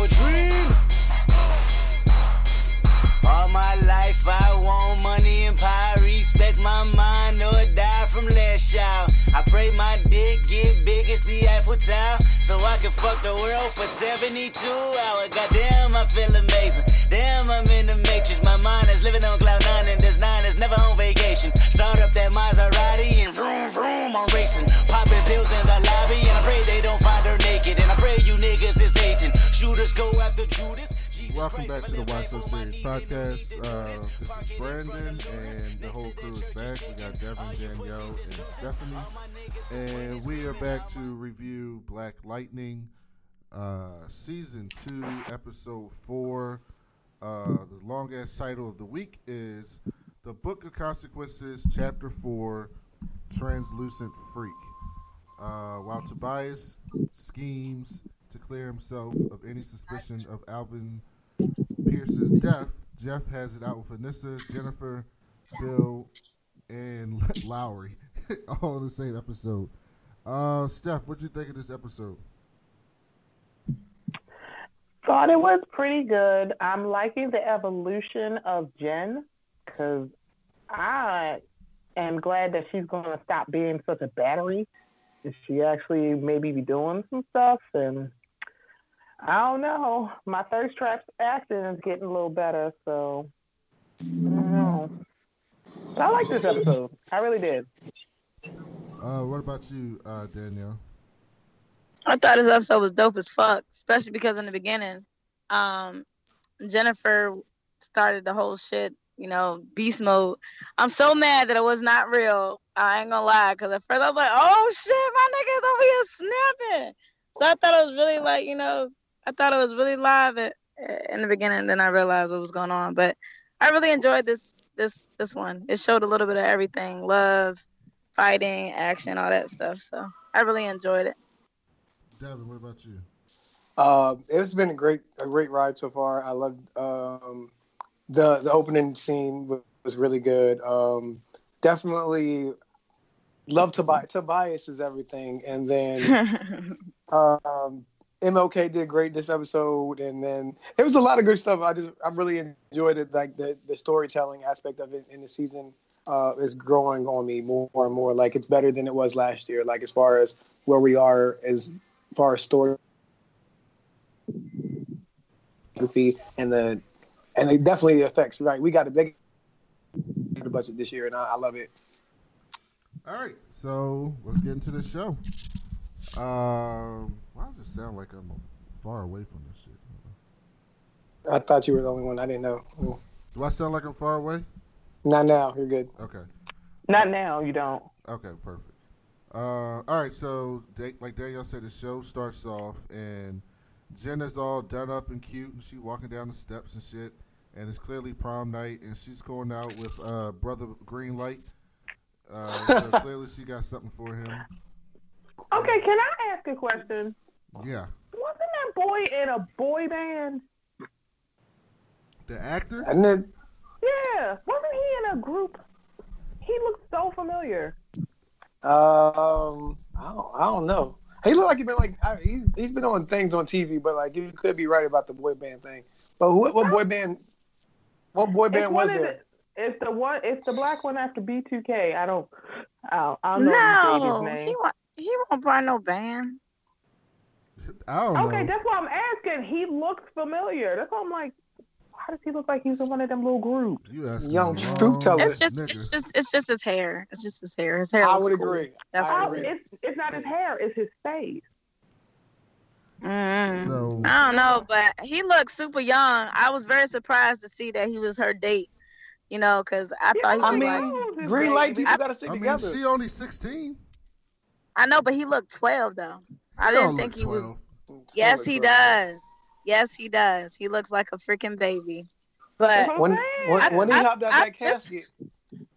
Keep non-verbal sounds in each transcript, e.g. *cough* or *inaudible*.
have a dream. All my life I want money and power. Respect my mind or die from less child. I pray my dick get big as the Eiffel Tower. So I can fuck the world for 72 hours. Goddamn, I feel amazing. Damn, I'm in the matrix. My mind is living on cloud nine and this nine is never on vacation. Start up that Maserati and vroom vroom, I'm racing. Popping pills in the lobby and I pray they don't find her naked. And I pray you niggas is hating. Go after Judas. Welcome back to the Why So Serious podcast. Uh, this is Brandon, and the whole crew is back. We got Devin, Danielle, and Stephanie, and we are back to review Black Lightning, uh, season two, episode four. Uh, the long ass title of the week is "The Book of Consequences," chapter four, "Translucent Freak." Uh, while Tobias schemes to clear himself of any suspicion of Alvin Pierce's death, Jeff has it out with Anissa, Jennifer, Bill, and *laughs* Lowry, *laughs* all in the same episode. Uh, Steph, what you think of this episode? Thought it was pretty good. I'm liking the evolution of Jen because I am glad that she's going to stop being such a battery. She actually maybe be doing some stuff and I don't know. My thirst trap acting is getting a little better, so I don't know. But I like this episode. I really did. Uh, what about you, uh, Danielle? I thought this episode was dope as fuck, especially because in the beginning, um, Jennifer started the whole shit, you know, beast mode. I'm so mad that it was not real. I ain't gonna lie, because at first I was like, oh shit, my niggas over here snapping. So I thought it was really like, you know, I thought it was really live at, in the beginning. Then I realized what was going on. But I really enjoyed this this this one. It showed a little bit of everything: love, fighting, action, all that stuff. So I really enjoyed it. Devin, what about you? Uh, it's been a great a great ride so far. I loved um, the the opening scene was, was really good. Um, definitely love Tobias. Tobias is everything, and then *laughs* um, MLK did great this episode, and then it was a lot of good stuff. I just I really enjoyed it. Like the the storytelling aspect of it in the season uh, is growing on me more and more. Like it's better than it was last year. Like as far as where we are as far as story and the and it definitely affects right. We got a big budget this year, and I, I love it. All right, so let's get into the show. Um, why does it sound like I'm far away from this shit? I thought you were the only one. I didn't know. Do I sound like I'm far away? Not now. You're good. Okay. Not now. You don't. Okay, perfect. Uh, all right, so like Danielle said, the show starts off and Jen is all done up and cute, and she walking down the steps and shit, and it's clearly prom night, and she's going out with uh, brother Greenlight. Uh, so *laughs* clearly she got something for him. Okay, can I ask a question? Yeah. Wasn't that boy in a boy band? The actor? And then Yeah, wasn't he in a group? He looked so familiar. um, I don't, I don't know. He looked like he been like I, he's he's been on things on TV, but like you could be right about the boy band thing. But who, what boy band? What boy band was one of there? the- It's the one. It's the black one after B2K. I don't. I don't, I don't know No, the baby's he name. Won't. He won't buy no band. I don't Okay, know. that's why I'm asking. He looks familiar. That's why I'm like, why does he look like he's in one of them little groups? You asking Young truth teller. It's just, nigga. it's just, it's just his hair. It's just his hair. His hair. I looks would cool. agree. That's I Oh, what agree. it's it's not his hair. It's his face. Mm. So I don't know, but he looks super young. I was very surprised to see that he was her date. You know, because I thought he I was mean, like, Oh, green light baby. people got to stick I mean, together. she only sixteen. I know, but he looked twelve though. I didn't think look he was. Yes, he does. Yes, he does. He looks like a freaking baby. But what When when, I- when he I- hopped out I- that this- casket,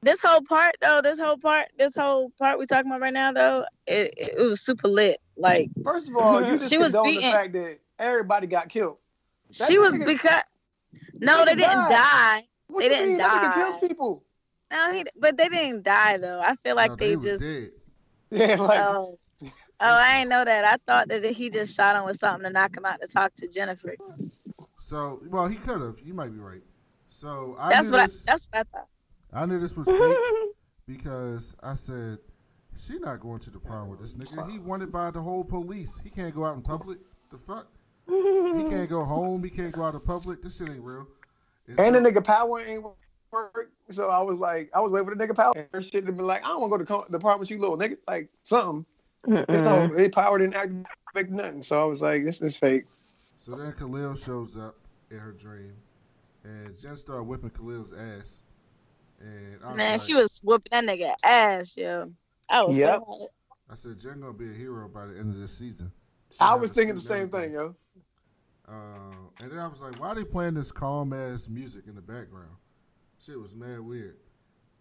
this whole part though, this whole part, this whole part we talking about right now though, it, it was super lit. Like first of all, you *laughs* just She was condone beating- the fact that everybody got killed. That she was because no, they nigga didn't died. die. What They didn't mean? That nigga die. kills people. No, he, but they didn't die though. I feel like No, they was just dead. *laughs* Yeah, like oh, Oh, I ain't know that. I thought that he just shot him with something to knock him out to talk to Jennifer. So, well, he could have. You might be right. So I That's knew what I, this. that's what I thought. I knew this was fake *laughs* because I said she not going to the prom with this nigga. He wanted by the whole police. He can't go out in public. The fuck? He can't go *laughs* home. He can't go out in public. This shit ain't real. And so- the nigga power ain't work. So I was like, I was waiting for the nigga power. And shit to be like, I don't want to go to co- the apartment, you little nigga. Like something. No, his power didn't activate nothing. So I was like, this is fake. So then Khalil shows up in her dream, and Jen started whipping Khalil's ass. And I was Man, like, she was whooping that nigga ass, yo. I was Yep. so mad. I said Jen gonna be a hero by the end of this season. She I was thinking the suit and same thing, everything. yo. Uh, and then I was like, why are they playing this calm ass music in the background? Shit was mad weird.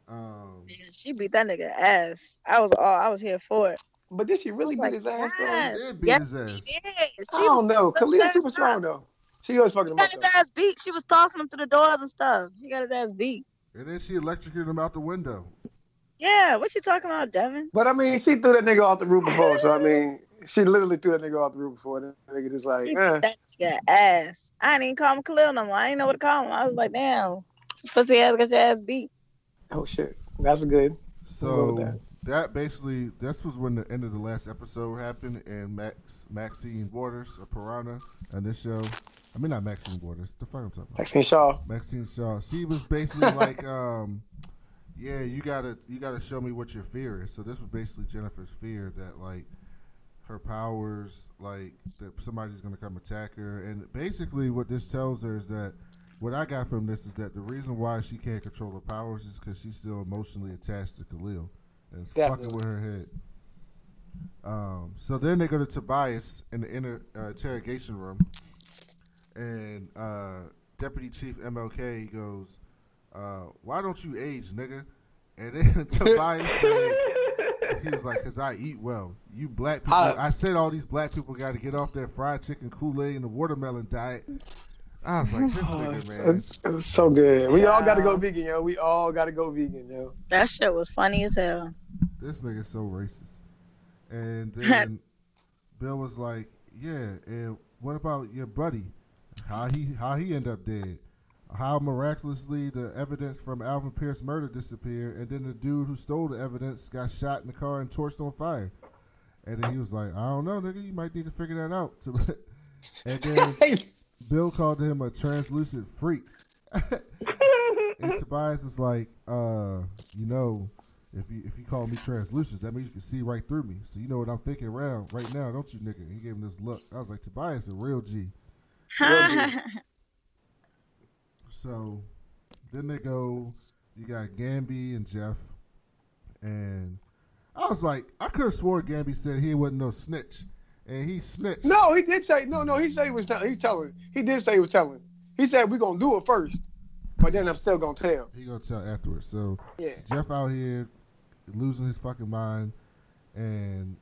Um, Man, she beat that nigga ass. I was all I was here for it. But did she really my beat his ass though? God. it beat Yes, his ass. She did. I don't know. Khalil that's super not- strong though. She was fucking He him got up. his though. ass beat. She was tossing him through the doors and stuff. He got his ass beat. And then she electrocuted him out the window. Yeah, what you talking about, Devin? But I mean, she threw that nigga off the roof before. So I *laughs* mean, she literally threw that nigga off the roof before. That nigga just like, eh. beat that ass. I didn't even call him Khalil no more. I didn't know what to call him. I was like, damn, pussy ass got your ass beat. oh shit, that's good. So that. that. basically, this was when the end of the last episode happened, and Max Maxine Waters, Perenna, on this show. I mean, not Maxine Waters. The fuck I'm talking about. Maxine Shaw. Maxine Shaw. She was basically *laughs* like, um, yeah, you gotta you gotta show me what your fear is. So this was basically Jennifer's fear that like her powers, like that somebody's gonna come attack her, and basically what this tells her is that what I got from this is that the reason why she can't control her powers is because she's still emotionally attached to Khalil and fucking with her head. Um, so then they go to Tobias in the inner uh, interrogation room, and uh, Deputy Chief MLK goes, uh, "Why don't you age, nigga?" And then *laughs* Tobias said, "He was like, cause I eat well. You black people, I- I said all these black people got to get off their fried chicken, Kool Aid, and the watermelon diet." I was like, "This nigga, man." It's, it's so good. We all got to go vegan, yo. We all got to go vegan, yo. That shit was funny as hell. this nigga's so racist. And *laughs* then Bill was like, "Yeah, and what about your buddy? How he how he end up dead? How miraculously the evidence from Alvin Pierce murder disappeared, and then the dude who stole the evidence got shot in the car and torched on fire." And then he was like, "I don't know, nigga. You might need to figure that out." *laughs* and then *laughs* Bill called him a translucent freak. *laughs* and Tobias is like, uh, you know, if you if you call me translucent, that means you can see right through me. So you know what I'm thinking around right now, don't you, nigga? He gave him this look. I was like, Tobias a real G. *laughs* So then they go. You got Gambi and Jeff, and I was like, I could have swore Gambi said he wasn't no snitch, and he snitched. No, he did say no, no. He said he was telling. He telling. He did say he was telling. He said we gonna do it first, but then I'm still gonna tell. he gonna tell afterwards. So Yeah. Jeff out here losing his fucking mind, and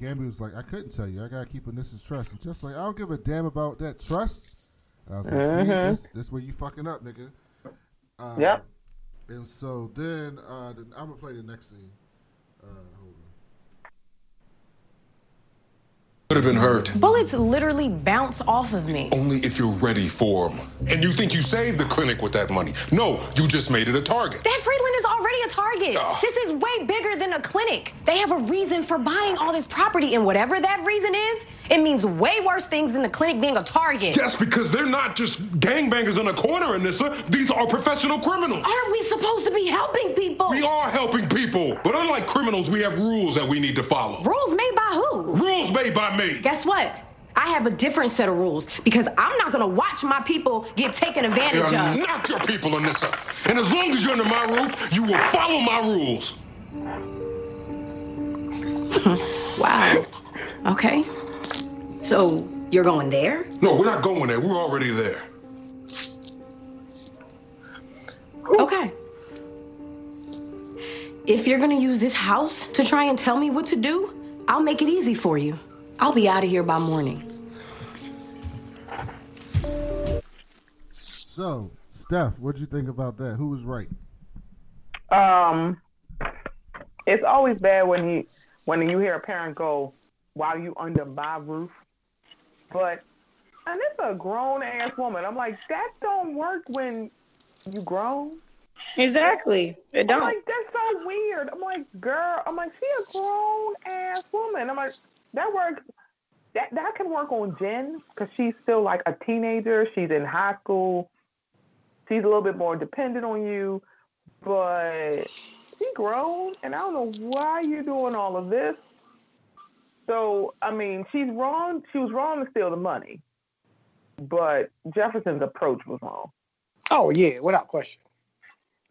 Gambi was like, "I couldn't tell you. I gotta keep Anissa's trust." And just like, I don't give a damn about that trust. And I was like, "See, Mhm. this, this where you fucking up, nigga." Uh, Yep. And so then, uh, then I'm gonna play the next scene. Uh, on. Have been Bullets literally bounce off of me. Only if you're ready for them. And you think you saved the clinic with that money. No, you just made it a target. That Freeland is already a target. Ugh. This is way bigger than a clinic. They have a reason for buying all this property, and whatever that reason is, it means way worse things than the clinic being a target. That's because they're not just gangbangers in a corner, Anissa. These are professional criminals. Aren't we supposed to be helping people? We are helping people. But unlike criminals, we have rules that we need to follow. Rules made by who? Rules made by me. Guess what? I have a different set of rules because I'm not gonna watch my people get taken advantage You're of. not your people, Anissa. And as long as you're under my roof, you will follow my rules. *laughs* Wow. Okay. So you're going there? No, we're not going there. We're already there. Okay. If you're gonna use this house to try and tell me what to do, I'll make it easy for you. I'll be out of here by morning. So, Steph, what'd you think about that? Who was right? Um, it's always bad when you when you hear a parent go, while you under my roof. But and it's a grown ass woman. I'm like, that don't work when you grown. Exactly. It don't. I'm don't. like, that's so weird. I'm like, girl, I'm like, she a grown ass woman. I'm like, that works. That that can work on Jen because she's still like a teenager. She's in high school. She's a little bit more dependent on you, but she grown, and I don't know why you're doing all of this. So I mean, she's wrong. She was wrong to steal the money, but Jefferson's approach was wrong. Oh yeah, without question.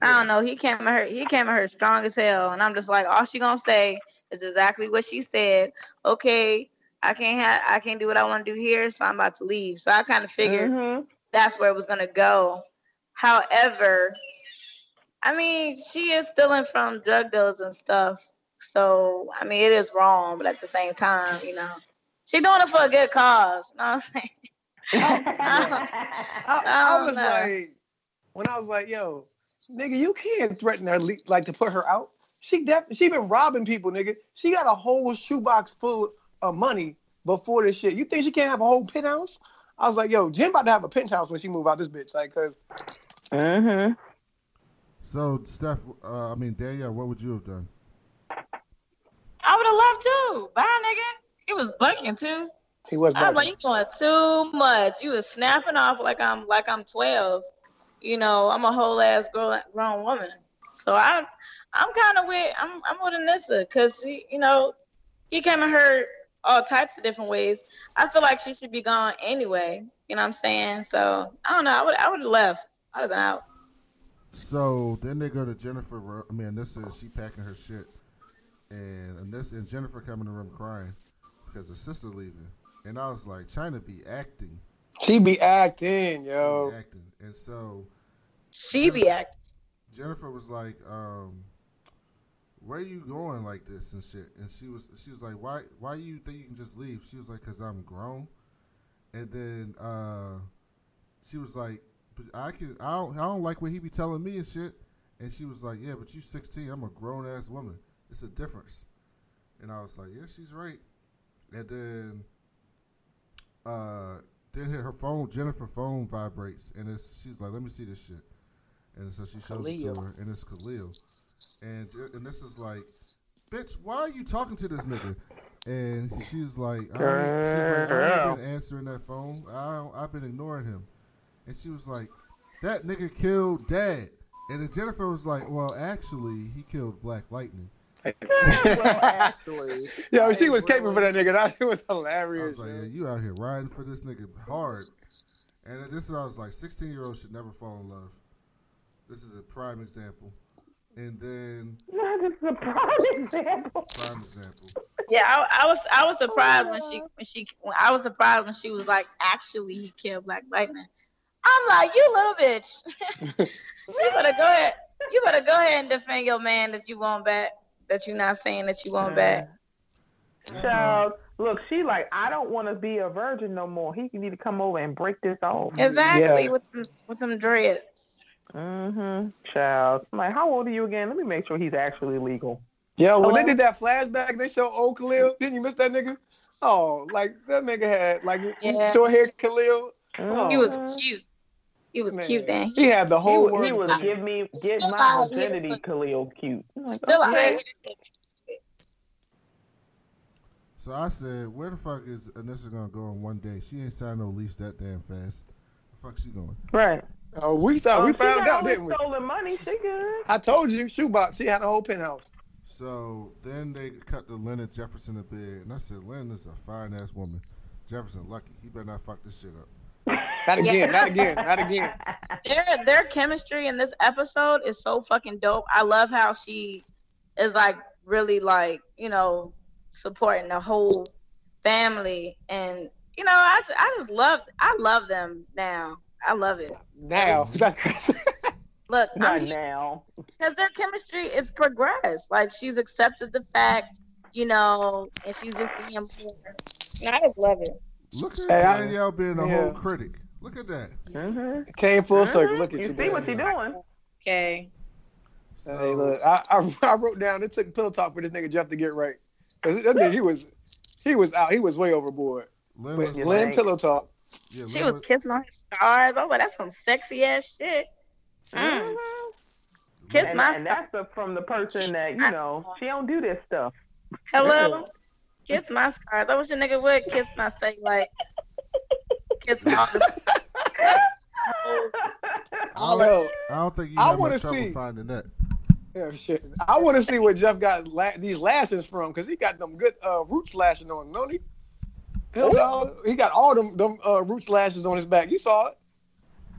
I don't know. He came at her. He came at her strong as hell, and I'm just like, all she gonna say is exactly what she said. Okay, I can't have. I can't do what I want to do here, so I'm about to leave. So I kind of figured Mhm. that's where it was gonna go. However, I mean, she is stealing from drug dealers and stuff. So I mean, it is wrong, but at the same time, you know, she doing it for a good cause. You know what I'm saying? *laughs* *laughs* I, I Oh, was no. like, when I was like, yo, nigga, you can't threaten her like to put her out. She def- she been robbing people, nigga. She got a whole shoebox full of money before this shit. You think she can't have a whole penthouse? I was like, yo, Jen about to have a penthouse when she move out this bitch, like, cause Mhm. So, Steph, uh, I mean, Danielle, what would you have done? I would have left too. Bye, nigga. He was bucking too. he was. I'm like, you doing too much. You was snapping off like I'm like I'm 12. You know, I'm a whole ass grown grown woman. So I, I'm kind of with I'm I'm with Anissa because you know, he came at her all types of different ways. I feel like she should be gone anyway. You know what I'm saying? So I don't know. I would I would have left. I'd have been out. So then they go to Jennifer. I mean, this is she packing her shit, and this and Jennifer come in the room crying because her sister leaving. And I was like, China be acting, she be acting, she be yo. acting. And so She be acting. Jennifer was like, um, "Where you going like this and shit?" And she was she was like, "Why why you think you can just leave?" She was like, "Cause I'm grown." And then uh, she was like, "But I can I don't I don't like what he be telling me and shit." And she was like, "Yeah, but you 16. I'm a grown ass woman. It's a difference." And I was like, "Yeah, she's right." And then uh, then her phone Jennifer phone vibrates and it's she's like, "Let me see this shit." And so she shows it to her, and it's Khalil. And uh, and this is like, bitch, why are you talking to this nigga? And she's like, I, she's like, I ain't been answering that phone. I don't, I've been ignoring him. And she was like, that nigga killed dad. And then Jennifer was like, well, actually, he killed Black Lightning. Well, *laughs* actually, Yo, she was Like, caping for that nigga. That shit was I hilarious. was like, yeah, you out here riding for this nigga hard. And this is I was like, 16 year olds should never fall in love. This is a prime example. And then no, *laughs* this is a prime example. prime example. Yeah, I, I was I was surprised when she oh, when she when I was surprised when she was like, actually he killed Black Lightning. I'm like, you little bitch. *laughs* you better go ahead. You better go ahead and defend your man that you want back. That you're not saying that you want back. So- Child, look, she like, I don't want to be a virgin no more. He need to come over and break this off. Exactly Yeah. with them, with them dreads. Mm-hmm. Child. I'm like, how old are you again? Let me make sure he's actually legal. Yeah, when they did that flashback, they showed old Khalil. Didn't you miss that nigga? Oh, like that nigga had like Yeah. short hair Khalil. Oh. He was cute. He was Man, cute then. He had the He whole was, he was give me give Still my identity, here. Khalil cute. Like, Still out okay. So I said, where the fuck is Anissa gonna go in one day? She ain't signed no lease that damn fast. The fuck she going? Right. Oh, we thought Oh, we found out, all this didn't we? Stolen money. She good. I told you, shoebox. She had a whole penthouse. So then they cut to Leonard Jefferson a bit, and I said, Lynn is a fine ass woman. Jefferson lucky. He better not fuck this shit up. Not again, not again, not *laughs* again. their their chemistry in this episode is so fucking dope. I love how she is like really like you know supporting the whole family, and you know I just, I just love I love them now. I love it. Now, *laughs* that's crazy. Look, Not now. because their chemistry is progressed. Like she's accepted the fact, you know, and she's just being more. And I just love it. Look at Hey, I- Danielle being a yeah. whole critic. Look at that. Mm-hmm. Came full circle. Look at You you. see what baby. she doing? Okay. So, Hey, look, I, I, I wrote down. It took pillow talk for this nigga Jeff to get right. 'Cause that nigga, he was he was out. He was way overboard. Lynn But was Lynn think? pillow talk. yeah, She Lynn was kissing on his stars. I was like, that's some sexy ass shit. Mm. Mhm. Kiss And, my and stars. that's the, from the person that you know she don't do this stuff. Hello. Kiss my scars. I wish a nigga would kiss my cellulite. Kiss all the I don't, Yo, I don't think you I have wanna much trouble see- finding that. yeah, shit. I want to see where Jeff got la- these lashes from because he got them good uh, roots lashing on him, don't he? Hell no, he got all them them uh, roots lashes on his back. You saw it,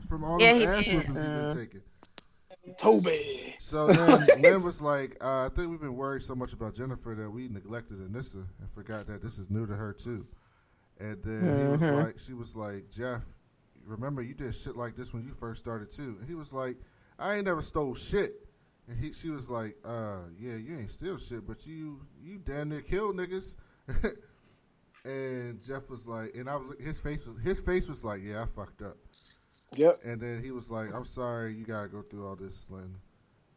From all Yeah, the he ass did. whippings he Uh. been taking. Toby. So then Lynn was like, uh, I think we've been worried so much about Jennifer that we neglected Anissa and forgot that this is new to her too. And then he was Mhm. like, she was like, Jeff, remember you did shit like this when you first started too. And he was like, I ain't never stole shit. And he, she was like, uh, yeah, you ain't steal shit, but you, you damn near killed niggas. *laughs* and Jeff was like, and I was, his face was, his face was like, yeah, I fucked up. Yep. And then he was like, I'm sorry you gotta go through all this, Lynn.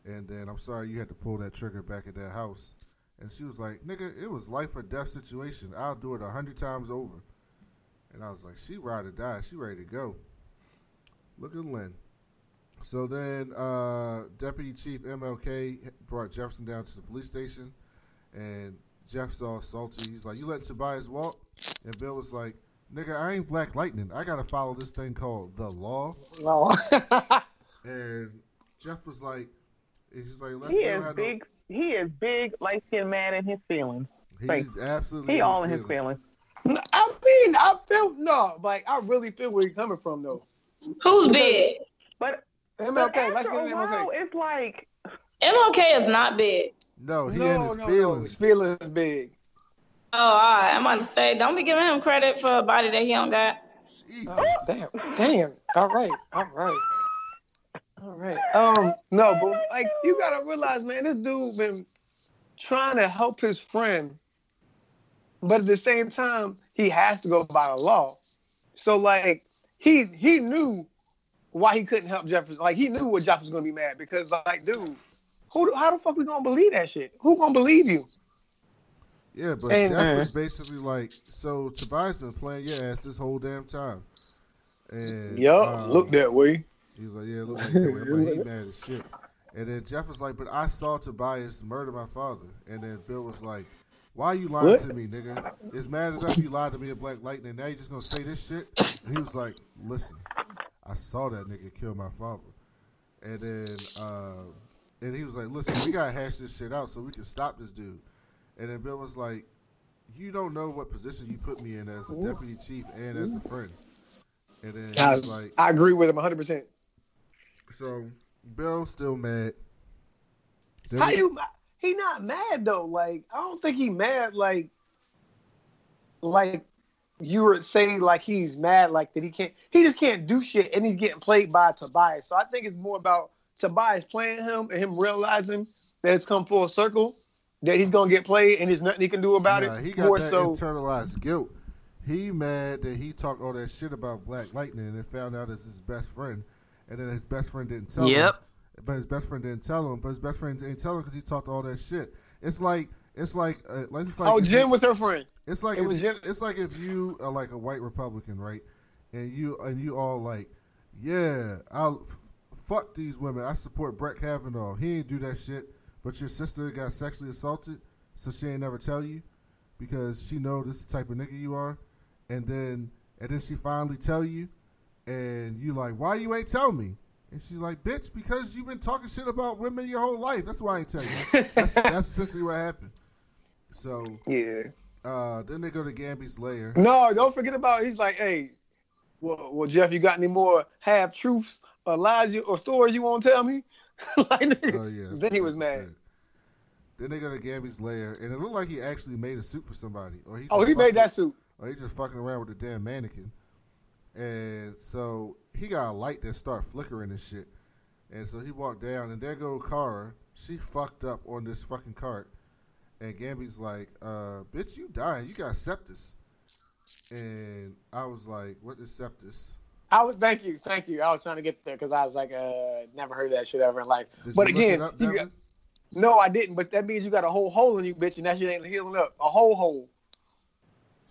And then I'm sorry you had to pull that trigger back at that house. And she was like, nigga, it was life or death situation. I'll do it a hundred times over. And I was like, she ride or die. She ready to go. Look at Lynn. So then uh, Deputy Chief MLK brought Jefferson down to the police station. And Jeff's all salty. He's like, you letting Tobias walk? And Bill was like, nigga, I ain't Black Lightning. I got to follow this thing called the law. *laughs* And Jeff was like, he's like, let's he is have no- big. He is big, light skinned man in his feelings. He's absolutely He all in his feelings. I mean, I feel no, like I really feel where you're coming from though. Who's big? But, but MLK, let's after get a MLK. while, it's like MLK is not big. No, he no, in his no, no, feelings. his feelings big. Oh, all right. I'm about to say, don't be giving him credit for a body that he don't got. Jesus. Oh, damn, damn. All right, all right, all right. Um, no, but like you gotta realize, man, this dude been trying to help his friend, but at the same time, he has to go by the law. So like he he knew why he couldn't help Jefferson. Like he knew what Jeff was gonna be mad because like, dude, who how the fuck we gonna believe that shit? Who gonna believe you? Yeah, but And- Jeff was basically like, so Tobias been playing your ass this whole damn time. And um, look that way. He's like, yeah, look like that. I'm like, he *laughs* mad as shit. And then Jeff was like, but I saw Tobias murder my father. And then Bill was like, why you lying What? to me, nigga? It's mad enough you lied to me at Black Lightning. Now you just gonna say this shit? And he was like, listen, I saw that nigga kill my father. And then, uh, and he was like, listen, we gotta hash this shit out so we can stop this dude. And then Bill was like, you don't know what position you put me in as a deputy chief and as a friend. And then he I, was like, I agree with him 100. percent so Bill still mad. Then How we- you? He not mad though. Like I don't think he mad. Like, like you were saying, like he's mad. Like that he can't. He just can't do shit, and he's getting played by Tobias. So I think it's more about Tobias playing him and him realizing that it's come full circle, that he's gonna get played, and there's nothing he can do about Nah, it. he got more that so. internalized guilt. He mad that he talked all that shit about Black Lightning and found out it's his best friend, and then his best friend didn't tell him. But his best friend didn't tell him. But his best friend didn't tell him because he talked all that shit. It's like it's like uh, like it's like oh, Jim you- was her friend. It's like It if, was Jim- it's like if you are like a white Republican, right? And you and you all like, yeah, I'll f- fuck these women. I support Brett Kavanaugh. He ain't do that shit, but your sister got sexually assaulted, so she ain't never tell you because she know this the type of nigga you are. And then and then she finally tell you, and you like, why you ain't tell me? And she's like, bitch, because you've been talking shit about women your whole life. That's why I ain't tell you. *laughs* That's, that's essentially what happened. So Yeah. uh, then they go to Gambi's lair. No, don't forget about. He's like, hey, well, well, Jeff, you got any more half truths, or lies, you, or stories you want to tell me? *laughs* like, Oh yeah. then he was mad. said. Then they go to Gambi's lair, and it looked like he actually made a suit for somebody, or he. Oh, he made that suit. Or he just fucking around with the damn mannequin, and so he got a light that start flickering and shit, and so he walked down, and there go Kara. She fucked up on this fucking cart, and Gambi's like, uh, "Bitch, you dying? You got sepsis." And I was like, "What is sepsis?" I was thank you, thank you. I was trying to get there because I was like, uh, never heard that shit ever in life. Did but you look it again, up, got, no, I didn't. But that means you got a whole hole in you, bitch, and that shit ain't healing up. A whole hole.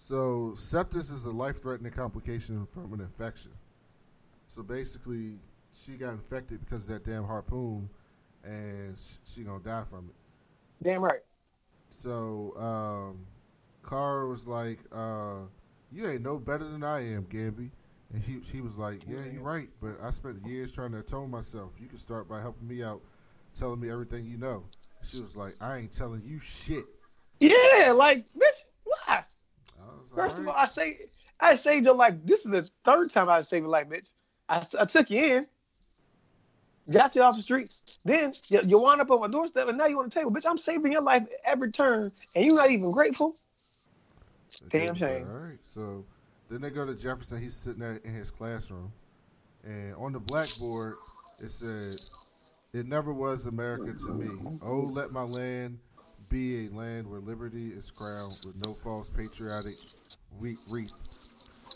So sepsis is a life-threatening complication from an infection. So basically, she got infected because of that damn harpoon, and sh- she gonna die from it. Damn right. So um, was like, uh, "You ain't no better than I am, Gambi." And he he was like, "Yeah, you're right, but I spent years trying to atone myself. You can start by helping me out, telling me everything you know." She was like, "I ain't telling you shit." Yeah, like bitch, why? I was like, First of all, I say I saved your life. This is the third time I saved your life, bitch. I, I took you in, got you off the streets. Then you, you wound up on my doorstep, and now you on the table, bitch. I'm saving your life every turn, and you're not even grateful. And Damn they was like, shame. All right, so then they go to Jefferson. He's sitting there in his classroom, and on the blackboard it said, "It never was America to me. Oh, let my land be a land where liberty is crowned with no false patriotic we- wreath.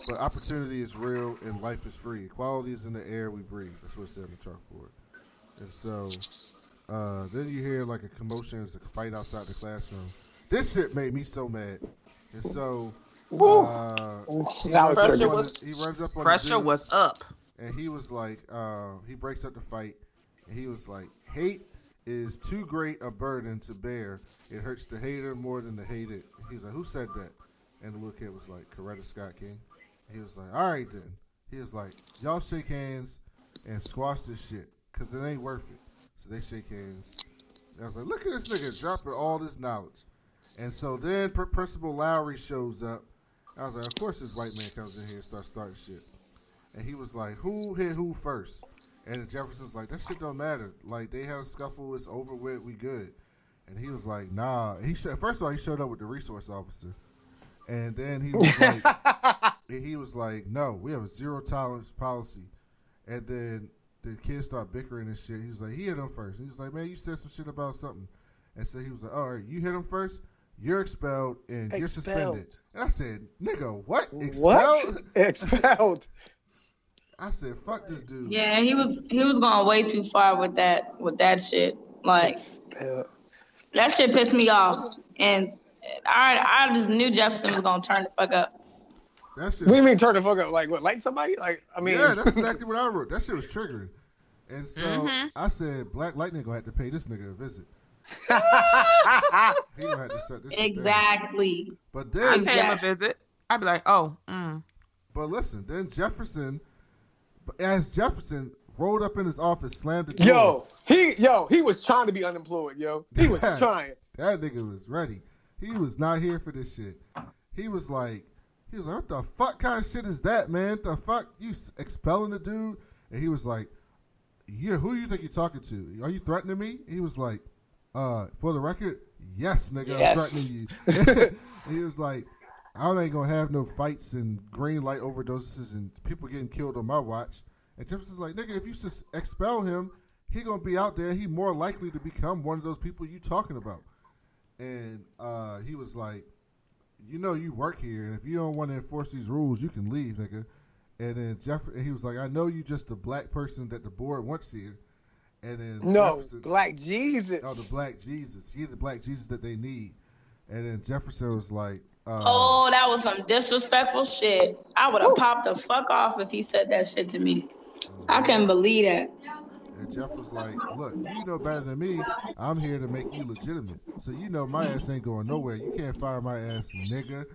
But opportunity is real and life is free. Equality is in the air we breathe." That's what it said on the chalkboard. And so uh, then you hear like a commotion, it's a fight outside the classroom. This shit made me so mad. And so Woo. uh, he, That was runs up good. the, he runs up on Pressure dudes, was up. and he was like, uh, he breaks up the fight, and he was like, hate is too great a burden to bear. It hurts the hater more than the hated. He was like, who said that? And the little kid was like, Coretta Scott King. He was like, all right then. He was like, y'all shake hands and squash this shit, cause it ain't worth it. So they shake hands. And I was like, look at this nigga dropping all this knowledge. And so then Pr- Principal Lowry shows up. I was like, of course this white man comes in here and starts starting shit. And he was like, who hit who first? And Jefferson's like, that shit don't matter. Like they had a scuffle, it's over with, we good. And he was like, nah. He sh- first of all he showed up with the resource officer, and then he was like, *laughs* he was like, no, we have a zero tolerance policy. And then the kids start bickering and shit. He was like, he hit him first. He was like, man, you said some shit about something. And so he was like, all right, you hit him first. You're expelled and you're suspended. And I said, nigga, what? Expelled? What? Expelled. *laughs* I said, fuck this dude. Yeah, he was he was going way too far with that with that shit. Like Expelled. that shit pissed me off, and I I just knew Jefferson was gonna turn the fuck up. That shit What do you was- mean turn the fuck up? Like what? Like somebody? Like I mean, yeah, that's *laughs* exactly what I wrote. That shit was triggering. And so Mhm. I said, Black Lightning gonna have to pay this nigga a visit. *laughs* He gonna have to set this shit. Exactly. But then I then, pay him a visit. I'd be like, oh, mm. but listen, then Jefferson, as Jefferson rolled up in his office, slammed the door. yo, he yo, he was trying to be unemployed, yo. He was trying. That nigga was ready. He was not here for this shit. He was like, he was like, what the fuck kind of shit is that, man? The fuck you expelling the dude? And he was like, yeah, who you think you're talking to? Are you threatening me? He was like, uh, for the record, yes, nigga, Yes. I'm threatening you. *laughs* he was like, I ain't gonna have no fights and green light overdoses and people getting killed on my watch. And Jefferson's like, nigga, if you just expel him, he gonna be out there. He more likely to become one of those people you talking about. And uh, he was like, you know, you work here, and if you don't want to enforce these rules, you can leave, nigga. And then Jeff, and he was like, I know you just the black person that the board wants here. And then No, Jefferson, Black Jesus. oh, the black Jesus, he the black Jesus that they need. And then Jefferson was like, uh, Oh, that was some disrespectful shit. I would have popped the fuck off if he said that shit to me. I couldn't believe that. And Jeff was like, "Look, you know better than me. I'm here to make you legitimate. So you know my ass ain't going nowhere. You can't fire my ass, nigga."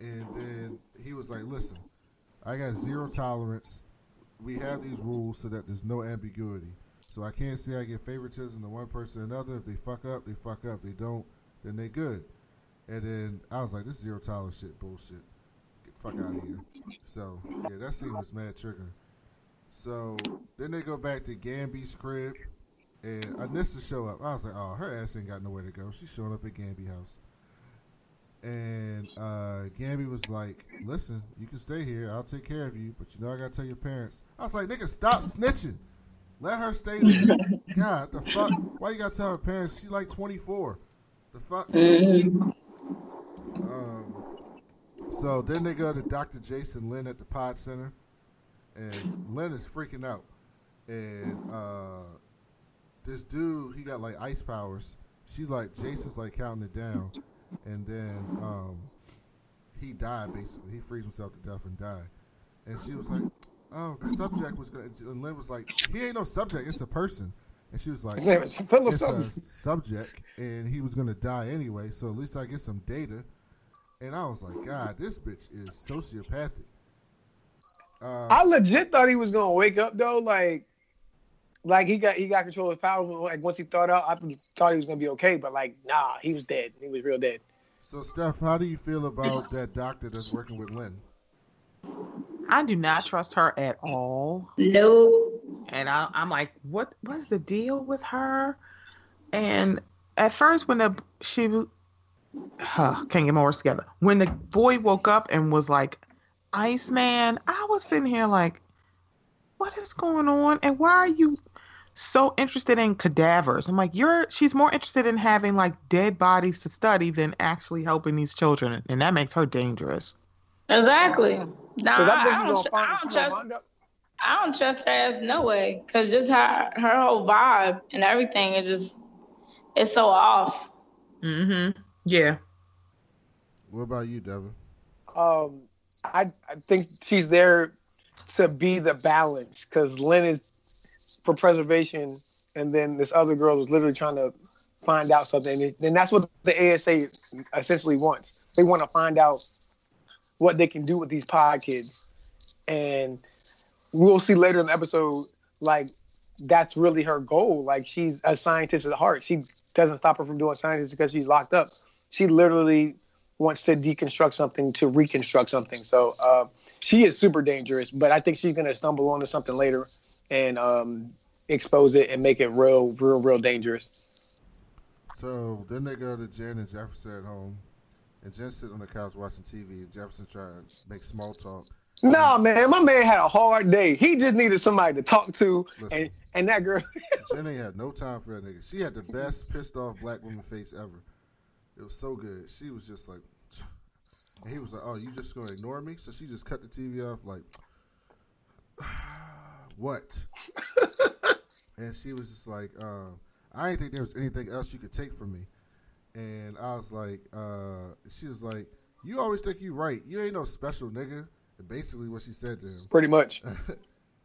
And then he was like, "Listen, I got zero tolerance. We have these rules so that there's no ambiguity. So I can't say I get favoritism to one person or another. If they fuck up, they fuck up. If they don't, then they good." And then I was like, "This zero tolerance shit bullshit. Get the fuck out of here." So yeah, that scene was mad triggering. So then they go back to Gambi's crib, and Anissa show up. I was like, oh, her ass ain't got nowhere to go. She's showing up at Gambi house. And uh, Gambi was like, listen, you can stay here. I'll take care of you, but you know I gotta tell your parents. I was like, nigga, stop snitching. Let her stay there. *laughs* God, the fuck? Why you gotta tell her parents? She like 24. The fuck? So then they go to Dr. Jace and Lynn at the Pod Center, and Lynn is freaking out. And uh, this dude, he got like ice powers. She's like, Jason's like counting it down, and then um, he died basically. He freezed himself to death and died. And she was like, "Oh, the subject was gonna." And Lynn was like, "He ain't no subject. It's a person." And she was like, "It's something. a subject, and he was gonna die anyway. So at least I get some data." And I was like, "God, this bitch is sociopathic." Uh, I legit thought he was gonna wake up though, like, like he got he got control of his power. Like once he thought out, I thought he was gonna be okay, but like, nah, he was dead. He was real dead. so, Steph, how do you feel about that doctor that's working with Lynn? I do not trust her at all. No. And I, I'm like, what? What's the deal with her? And at first, when the she was- huh, can't get my words together. When the boy woke up and was like, Iceman, I was sitting here like, what is going on? And why are you so interested in cadavers? I'm like, you're. She's more interested in having like dead bodies to study than actually helping these children, and that makes her dangerous. Exactly. Nah, I, I think I she's don't, gonna tr- find I don't trust. I don't trust her ass no way. Cause just her her whole vibe and everything is just it's so off. Mm-hmm. Yeah. What about you, Devin? Um, I I think she's there to be the balance because Lynn is for preservation, and then this other girl is literally trying to find out something, and, and that's what the ASA essentially wants. They want to find out what they can do with these pod kids, and we'll see later in the episode, like that's really her goal. Like she's a scientist at heart. She doesn't stop her from doing science because she's locked up. She literally wants to deconstruct something to reconstruct something. So uh, she is super dangerous, but I think she's gonna stumble onto something later and um, expose it and make it real, real, real dangerous. So then they go to Jen and Jefferson at home, and Jen sitting on the couch watching TV, and Jefferson trying to make small talk. Nah, man, my man had a hard day. He just needed somebody to talk to, Listen. and and that girl. Jen ain't had no time for that nigga. She had the best pissed off black woman face ever. It was so good. She was just like, and he was like, "Oh, you just gonna ignore me?" So she just cut the TV off, like, *sighs* what? *laughs* and she was just like, um, "I didn't think there was anything else you could take from me." And I was like, uh, she was like, "You always think you right. You ain't no special nigga." And basically, what she said to him. Pretty much *laughs*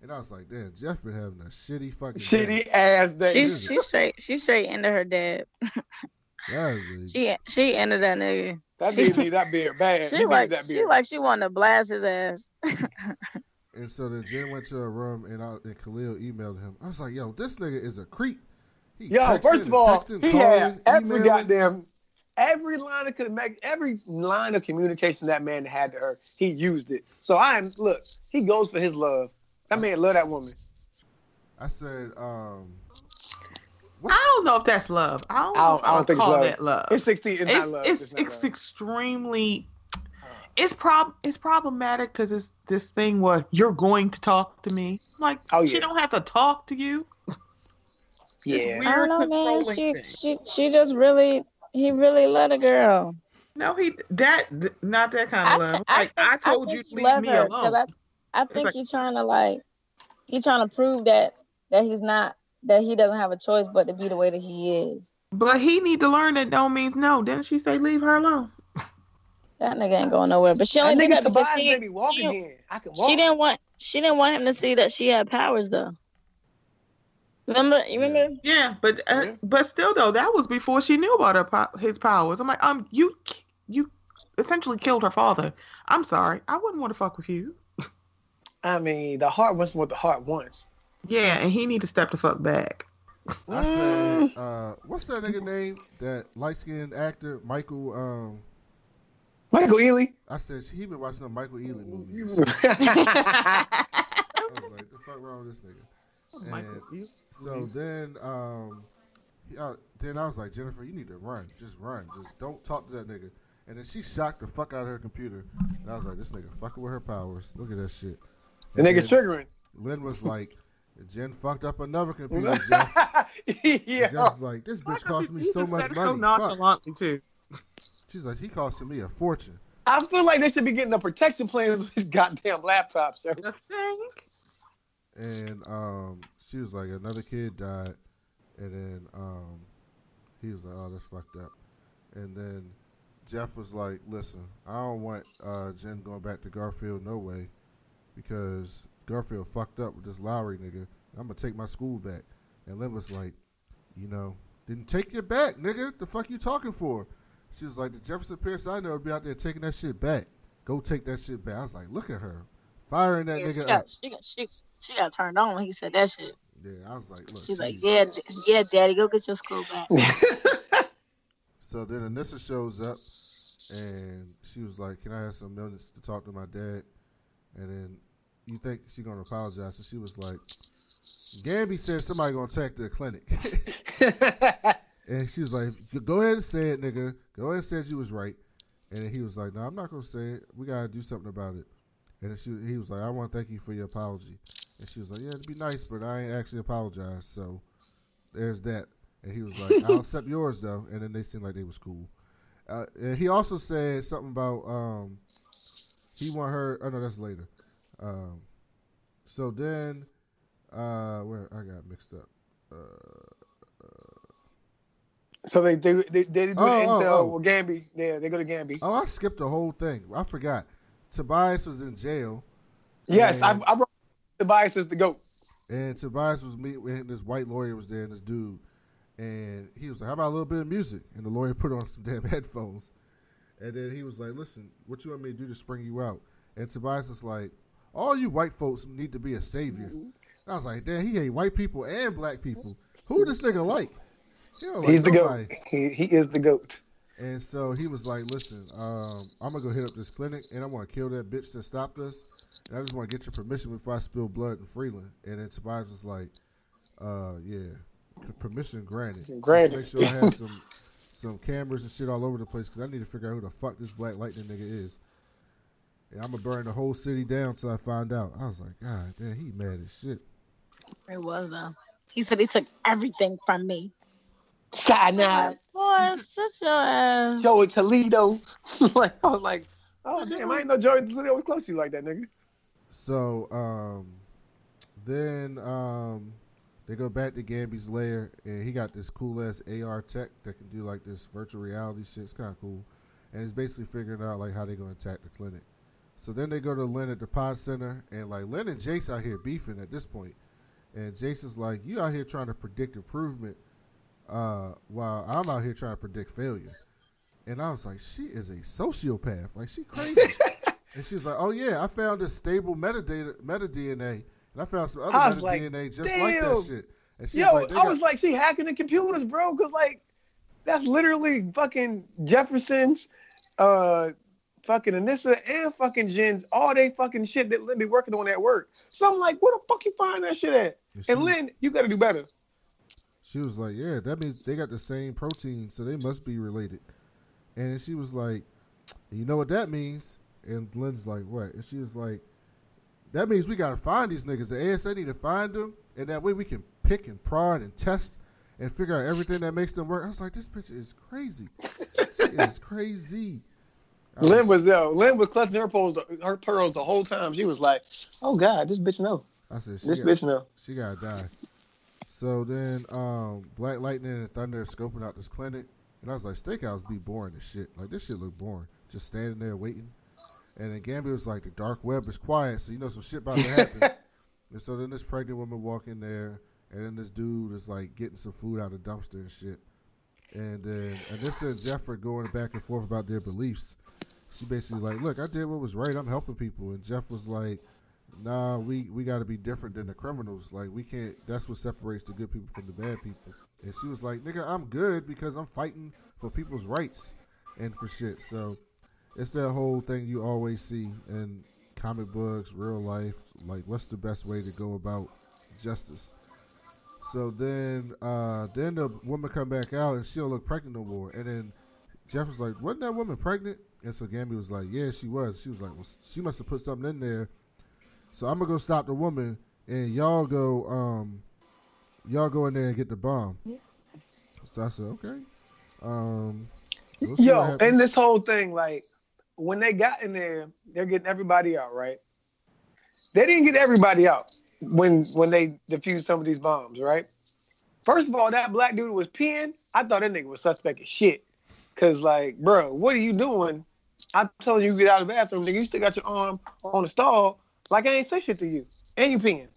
and I was like, "Damn, Jeff been having a shitty fucking day." shitty ass day. She's *laughs* she's straight she's straight into her dad. That is a- She she into that nigga. that she- nigga need that beard bad. She need like that she like she wanted to blast his ass. *laughs* And so then Jen went to her room and, I, and Khalil emailed him. I was like, yo, this nigga is a creep. He Yo, texting first of all, texting, he calling, had every emailing. goddamn every line of could every line of communication that man had to her, he used it. So I'm look, he goes for his love. That man love that woman. I said, um, I don't know if that's love. I don't, I know don't, if I don't would think it's call love. that love. It's sixteen. It's, it's not love. it's, It's, not it's love. extremely uh. it's prob it's problematic because it's this thing where you're going to talk to me like Oh, she don't have to talk to you yeah. I don't know, man. She she she just really he really let a girl. no he that not that kind of love like i, think- told think you to leave me her, 'cause alone I, I think like- he's trying to like he's trying to prove that that he's not that he doesn't have a choice but to be the way that he is. but he need to learn that no means no didn't she say leave her alone That nigga ain't going nowhere. But she only did nigga that because she, walking she, in. I can walk. she didn't want she didn't want him to see that she had powers though. Remember? You remember? yeah but uh, Yeah. but still though that was before she knew about her po- his powers i'm like um you you essentially killed her father i'm sorry i wouldn't want to fuck with you I mean, the heart wants what the heart wants. Yeah, and he need to step the fuck back. I said, uh, what's that nigga name? That light skinned actor, Michael. Um, Michael Ealy. I said he been watching the Michael Ealy movies. *laughs* *laughs* I was like, the fuck wrong with this nigga? And so then, um, he- uh, then I was like, Jennifer, you need to run. Just run. Just don't talk to that nigga. And then she shocked the fuck out of her computer. And I was like, this nigga fucking with her powers. Look at that shit. The And nigga's then triggering. Lynn was like, Jen fucked up another computer, *laughs* Jeff. yeah. Jeff was like, this bitch cost me so much money. Fuck. nonchalantly too. She's like, he costing me a fortune. I feel like they should be getting the protection plans with these goddamn laptop, sir. The thing. And um, she was like, another kid died. And then um, he was like, oh, that's fucked up. And then Jeff was like, "Listen, I don't want uh, Jen going back to Garfield no way, because Garfield fucked up with this Lowry nigga. I'm gonna take my school back." And Lynn was like, "You know, didn't take your back, nigga. The fuck you talking for?" She was like, "The Jefferson Pierce I know would be out there taking that shit back. Go take that shit back." I was like, "Look at her, firing that Yeah, she, nigga up." she, got, she, she got turned on when he said that shit. Yeah, I was like, "Look." She's like, yeah, d- yeah, daddy, go get your school back. *laughs* So then Anissa shows up, and she was like, "Can I have some minutes to talk to my dad?" And then you think she gonna apologize, and she was like, "Gambi said somebody gonna attack the clinic." *laughs* and she was like, "Go ahead and say it, nigga. Go ahead and say you was right." And he was like, "No, I'm not gonna say it. We gotta do something about it." And she, he was like, "I want to thank you for your apology." And she was like, "Yeah, it'd be nice, but I ain't actually apologized." So there's that. And he was like, *laughs* "I'll accept yours though." And then they seemed like they was cool. Uh, and he also said something about um, he want her. Oh no, that's later. Um, so then, uh, where I got mixed up. Uh, so they they they, they do Oh, the oh, intel oh. with Gambi. Yeah, they go to Gambi. oh, I skipped the whole thing. I forgot. Tobias was in jail, Yes, I, and- I brought Tobias as the goat. and Tobias was meeting this white lawyer was there, and this dude, and he was like, "How about a little bit of music?" And the lawyer *laughs* put on some damn headphones, and then he was like, "Listen, what you want me to do to spring you out?" And Tobias was like, "All you white folks need to be a savior." I was like, "Damn, he hate white people and black people. Who this nigga like?" He like He's the nobody. goat. He, he is the goat. And so he was like, "Listen, um, I'm gonna go hit up this clinic, and I'm gonna kill that bitch that stopped us. And I just want to get your permission before I spill blood in Freeland." And then Tobias was like, "Uh, yeah, permission granted. Granted. Just make sure I have some some cameras and shit all over the place because I need to figure out who the fuck this Black Lightning nigga is. And I'm gonna burn the whole city down till I find out." I was like, "God damn, he mad as shit." It was though. He said he took everything from me. Cyanide. Boy, *laughs* such your ass. Joey Toledo. *laughs* like I was like, oh damn, I ain't know Joey Toledo was close to you like that, nigga. So um, then um, they go back to Gambi's lair, and he got this cool ass AR tech that can do like this virtual reality shit. It's kind of cool, and he's basically figuring out like how they're gonna attack the clinic. So then they go to Lynn at the pod center, and like Lynn and Jace out here beefing at this point, and Jason's like, "You out here trying to predict improvement, uh, while I'm out here trying to predict failure." And I was like, "She is a sociopath. Like she crazy." *laughs* And she was like, "Oh yeah, I found this stable metadata, meta DNA, and I found some other meta like, DNA just like that shit." And she Yo, was like, I got- was like, she hacking the computers, bro, because like that's literally fucking Jefferson's, uh, fucking Anissa and fucking Jen's all they fucking shit that Lynn be working on at work. So I'm like, where the fuck you find that shit at? And she- And Lynn, you got to do better. She was like, "Yeah, that means they got the same protein, so they must be related." And she was like, "You know what that means?" And Lynn's like, "What?" And she was like, "That means we gotta find these niggas. The ASA need to find them, and that way we can pick and prod and test and figure out everything that makes them work." I was like, "This bitch is crazy. she is *laughs* crazy." I Lynn was yo, Lynn was clutching her pearls, her pearls the whole time. She was like, "Oh God, this bitch know. I said, This got- bitch know." She gotta die. So then, um, Black Lightning and Thunder scoping out this clinic, and I was like, Steakhouse be boring as shit. Like this shit look boring. Just standing there waiting. And then Gambit was like, the dark web is quiet, so you know some shit about to happen. *laughs* and so then this pregnant woman walk in there, and then this dude is like getting some food out of dumpster and shit. And then and this and Jeff are going back and forth about their beliefs. She basically like, look, I did what was right. I'm helping people. And Jeff was like, nah, we, we got to be different than the criminals. Like, we can't, that's what separates the good people from the bad people. And she was like, nigga, I'm good because I'm fighting for people's rights and for shit. So it's that whole thing you always see in comic books, real life. Like, what's the best way to go about justice? So then, uh, then the woman come back out and she don't look pregnant no more. And then Jeff was like, "Wasn't that woman pregnant?" And so Gambi was like, "Yeah, she was." She was like, "Well, she must have put something in there." So I'm gonna go stop the woman, and y'all go, um, y'all go in there and get the bomb. So I said, "Okay." Um, we'll Yo, happens. and this whole thing, like when they got in there, they're getting everybody out, right? They didn't get everybody out when when they defused some of these bombs, right? First of all, that black dude was peeing. I thought that nigga was suspect as shit. Cause like, bro, what are you doing? I'm telling you, get out of the bathroom, nigga. You still got your arm on the stall, like I ain't say shit to you, and you peeing.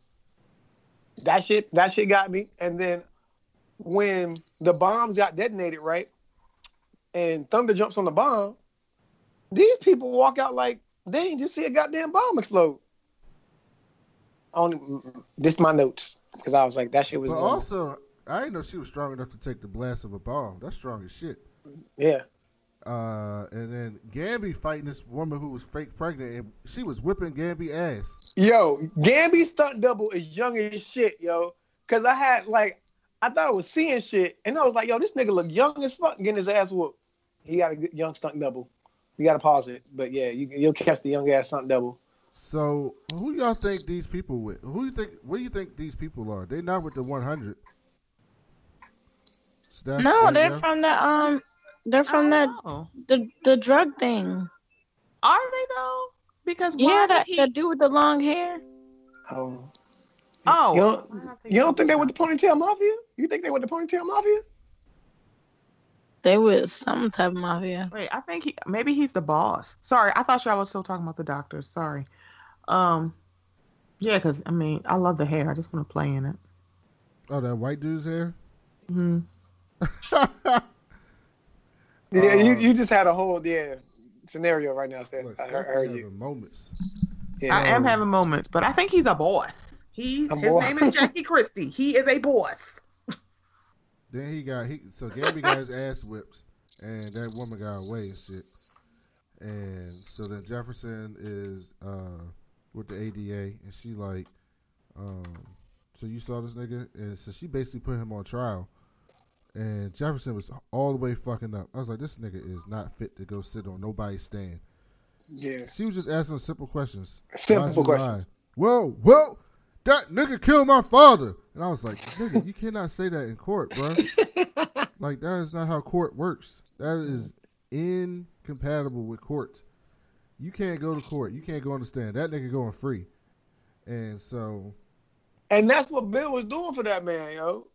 That shit, that shit got me. And then when the bombs got detonated, right, and Thunder jumps on the bomb, these people walk out like they ain't just see a goddamn bomb explode. On this, my notes because I was like, that shit was. But normal. also, I didn't know she was strong enough to take the blast of a bomb. That's strong as shit. yeah. Uh, and then Gambi fighting this woman who was fake pregnant, and she was whipping Gambi ass. Yo, Gambi stunt double is young as shit, yo. Cause I had like, I thought I was seeing shit, and I was like, yo, this nigga look young as fuck getting his ass whooped. He got a young stunt double. You gotta pause it, but yeah, you, you'll catch the young ass stunt double. So, who y'all think these people with? Who you think? What do you think these people are? They not with the 100. No, right they're now? from the um, they're from that Oh. the the drug thing. Are they though? Because why Yeah, that he? that dude with the long hair. Oh, oh, you don't, don't you don't think they with the ponytail mafia? You think they with the ponytail mafia? They was some type of mafia. Wait, I think he maybe he's the boss. Sorry, I thought y'all was still talking about the doctors. Sorry. Um, yeah, because I mean, I love the hair. I just want to play in it. Oh, that white dude's hair. hmm *laughs* Yeah, you, Uh, you just had a whole yeah scenario right now, Seth. Look, I Steph heard, heard having you. moments. Yeah. I am having moments, but I think he's a boy. He A his boss. name is *laughs* Jackie Christie. He is a boy. Then he got he so Gabby got his ass whipped, and that woman got away and shit. And so then Jefferson is uh with the ADA, and she like, um, so you saw this nigga, and so she basically put him on trial. And Jefferson was all the way fucking up. I was like, this nigga is not fit to go sit on nobody's stand. Yeah, She was just asking simple questions. Simple questions. Well, well, that nigga killed my father. And I was like, nigga, you cannot say that in court, bro. *laughs* like, that is not how court works. That is incompatible with court. You can't go to court. You can't go on the stand. That nigga going free. And so, and that's what Bill was doing for that man, yo.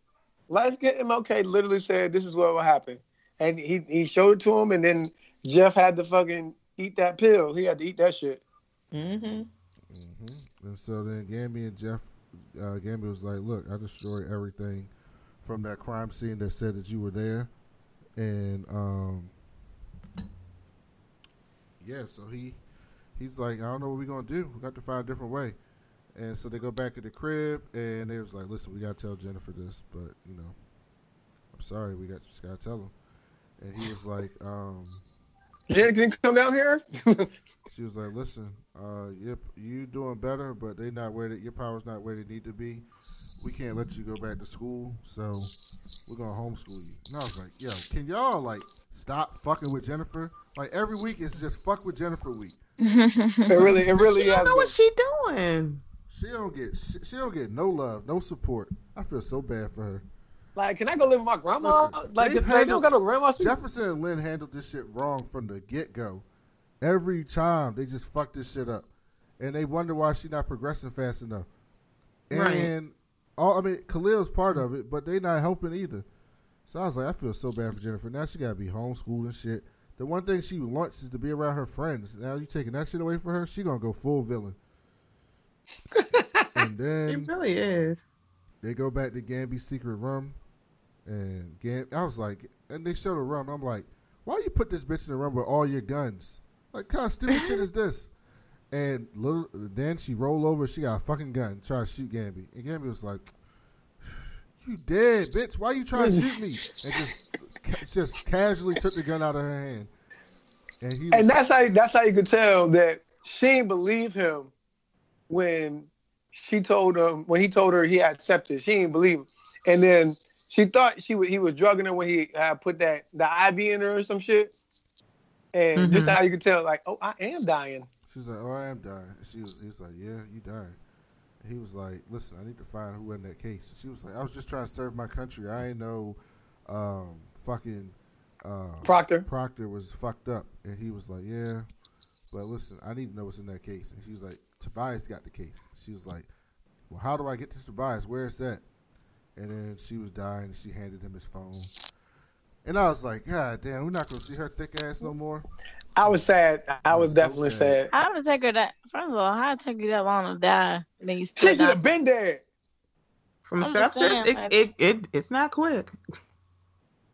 Let's get MLK literally said this is what will happen, and he he showed it to him, and then Jeff had to fucking eat that pill. He had to eat that shit. Mm-hmm. mm-hmm. and so then Gambi and Jeff, uh, Gambi was like, look, I destroyed everything from that crime scene that said that you were there. And, um, yeah, so he he's like, I don't know what we're gonna do. We got to find a different way. And so they go back to the crib, and they was like, listen, we gotta tell Jennifer this, but you know, I'm sorry, we got just gotta tell him. And he was like, um, Jen, can you come down here? *laughs* she was like, listen, uh, you you doing better, but they not where they, your power's not where they need to be. We can't let you go back to school, so we're gonna homeschool you. And I was like, yo, can y'all like stop fucking with Jennifer? Like every week it's just fuck with Jennifer week. *laughs* it really, it really You don't know been. what she doing. She don't get she, she don't get no love, no support. I feel so bad for her. Like, can I go live with my grandma? Listen, like, if they don't handled- got no grandma. she- Jefferson and Lynn handled this shit wrong from the get go. Every time they just fuck this shit up, and they wonder why she not progressing fast enough. And Right. all I mean, Khalil's part of it, but they not helping either. So I was like, I feel so bad for Jennifer. Now she gotta be homeschooled and shit. The one thing she wants is to be around her friends. Now you taking that shit away from her, she gonna go full villain. And then It really is. they go back to Gambi's secret room, and Gam- I was like, and they show the room. I'm like, why you put this bitch in the room with all your guns? Like, kind of stupid shit is this? And little, then she roll over. She got a fucking gun, try to shoot Gambi, and Gambi was like, "You dead, bitch? Why you trying *laughs* to shoot me?" And just, just casually took the gun out of her hand. And he, was, and that's how that's how you could tell that she didn't believe him when she told him when he told her he had sepsis. She didn't believe him, and then she thought she was he was drugging her when he uh, put that the IV in her or some shit. And this Mhm. how you could tell, like, oh, I am dying. She's like, "Oh, I am dying." And she was, he's like, "Yeah, you dying." And he was like, "Listen, I need to find who in that case." And she was like, "I was just trying to serve my country. I ain't know, um, fucking uh, Proctor. Proctor was fucked up." And he was like, "Yeah, but listen, I need to know what's in that case." And she was like, "Tobias got the case." She was like, "Well, how do I get to Tobias? Where is that?" And then she was dying, and she handed him his phone. And I was like, God damn, we're not gonna see her thick ass no more. I was sad. I was so definitely sad. sad. How did it take her that? First of all, how did it take you that long to die? And then you She still should have die? been dead. From I'm sepsis, saying, it, like- it, it, it's not quick.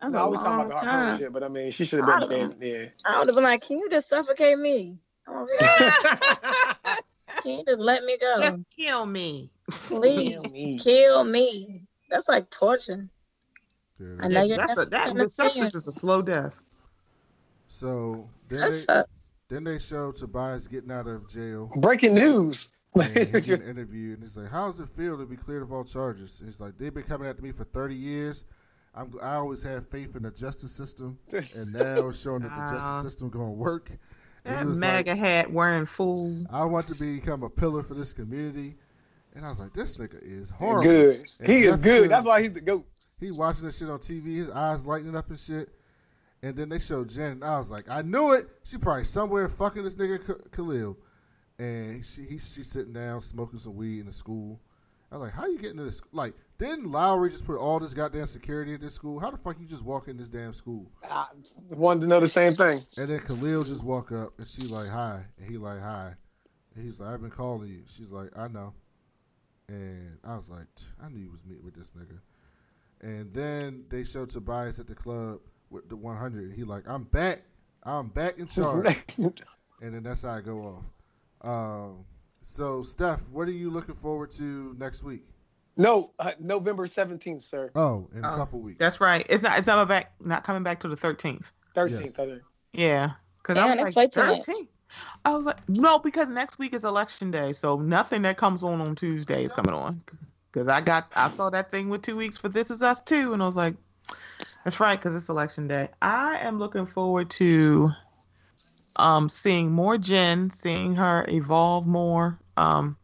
That's No, I a was talking about the time. shit, but I mean, she should have been don't- dead. I would have been like, "Can you just suffocate me? *laughs* *laughs* Yeah. Can just let me go, Just kill me. please? Kill me. Kill me." That's like torture. Yeah, I know that- you're That's a, definitely that, gonna the see sepsis it. is a slow death. So then That they sucks. then they show Tobias getting out of jail. Breaking news. and he *laughs* an interview and he's like, "How does it feel to be cleared of all charges?" And he's like, "They've been coming after me for 30 years. I'm, I always had faith in the justice system, and now it's showing that the justice uh. system going to work." And he That was MAGA like, hat wearing fool. "I want to become a pillar for this community," and I was like, "This nigga is horrible." good. And He is Jefferson- good. That's why he's the goat. He watching this shit on TV, his eyes lighting up and shit. And then they showed Jen, and I was like, I knew it. She probably somewhere fucking this nigga Khalil. And she he, she's sitting down smoking some weed in the school. I was like, how you getting to this? Like, didn't Lowry just put all this goddamn security at this school? How the fuck you just walk in this damn school? I wanted to know the same thing. And then Khalil just walk up, and she like, hi, and he like, hi. And he's like, I've been calling you. She's like, I know. And I was like, I knew you was meeting with this nigga. And then they showed Tobias at the club with the 100. And he like, I'm back. I'm back in *laughs* charge. and then that's how I go off. Um, so, Steph, what are you looking forward to next week? no, uh, November 17th, sir. Oh, in a Oh, couple weeks. That's right. It's not. It's not back. Not coming back to the thirteenth. 13th, Yes. I think. Yeah, because Damn, I they was play like thirteenth. I was like, no, because next week is election day, so nothing that comes on on Tuesday is coming on. Because I got, I saw that thing with two weeks for This Is Us too, and I was like, that's right, because it's election day. I am looking forward to, um, seeing more Jen, seeing her evolve more. Um,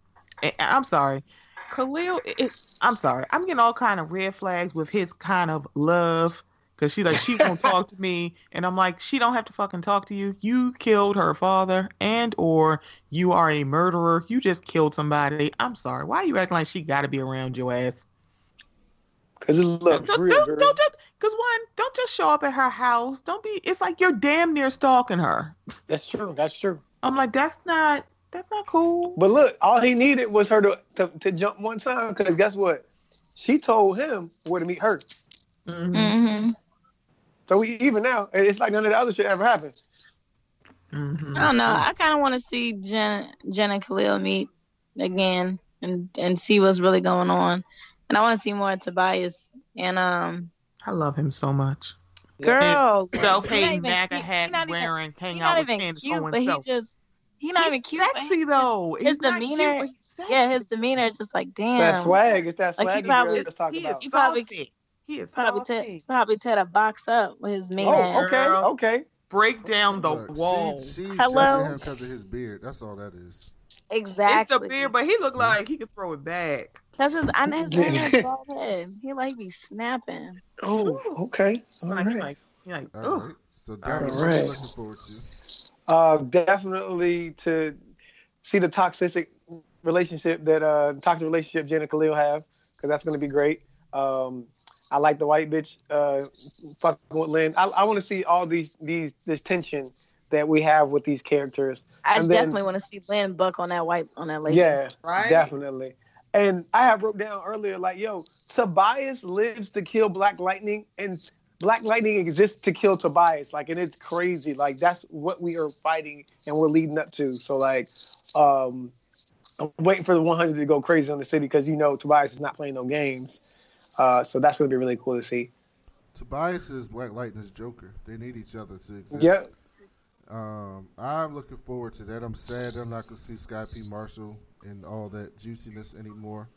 and- and I'm sorry, Khalil. It, I'm sorry, I'm getting all kind of red flags with his kind of love. Cause she's like, she won't *laughs* talk to me, and I'm like, she don't have to fucking talk to you. You killed her father, and or you are a murderer. You just killed somebody. I'm sorry. Why are you acting like she got to be around your ass? Because it Don't, looks don't, real don't, don't just, cause one, don't just show up at her house. Don't be. It's like you're damn near stalking her. That's true. That's true. I'm like, that's not, that's not cool. But look, all he needed was her to, to, to jump one time because guess what? She told him where to meet her. Mhm. hmm So we even now, it's like none of the other shit ever happened. Mhm. I don't know. I kind of want to see Jen, Jen and Khalil meet again and and see what's really going on. And I want to see more of Tobias and um I love him so much. girls. Self-hating He not MAGA even- he hat not even- wearing, hang He's out not with Candace cute, Owens but he just he's not He's even cute. but Sexy though. his He's not cute, demeanor- Yeah, his demeanor is just like It's damn. that swag. It's that Like, he swag probably- girl let's talk he about. is He probably- saucy. He is Probably tear probably tear the box up with his mean Oh, okay, Girl. okay. break down the Look, wall. She, she Hello? him because of his beard. That's all that is. Exactly. It's the beard, but he looked mm-hmm. like he could throw it back. That's his. I know his man has bald head. He like be snapping. Oh, okay. All Like, he like, he like, All ugh. right. So, Devin, what are looking forward to? Uh, definitely to see the toxic relationship that uh toxic relationship Jen and Khalil have because that's going to be great. Um, I like the white bitch uh fucking with Lynn. I, I want to see all these these this tension that we have with these characters. I And definitely want to see Lynn Buck on that white on that lady. Yeah, Right? definitely. And I have wrote down earlier like, yo, Tobias lives to kill Black Lightning, and Black Lightning exists to kill Tobias. Like, and it's crazy. Like, that's what we are fighting and we're leading up to. So, like, um, I'm waiting for the 100 to go crazy on the city because you know Tobias is not playing no games. Uh, so that's gonna be really cool to see. Tobias is Black Lightning's Joker. They need each other to exist. Yeah. Um, I'm looking forward to that. I'm sad I'm not gonna see Skye P. Marshall and all that juiciness anymore.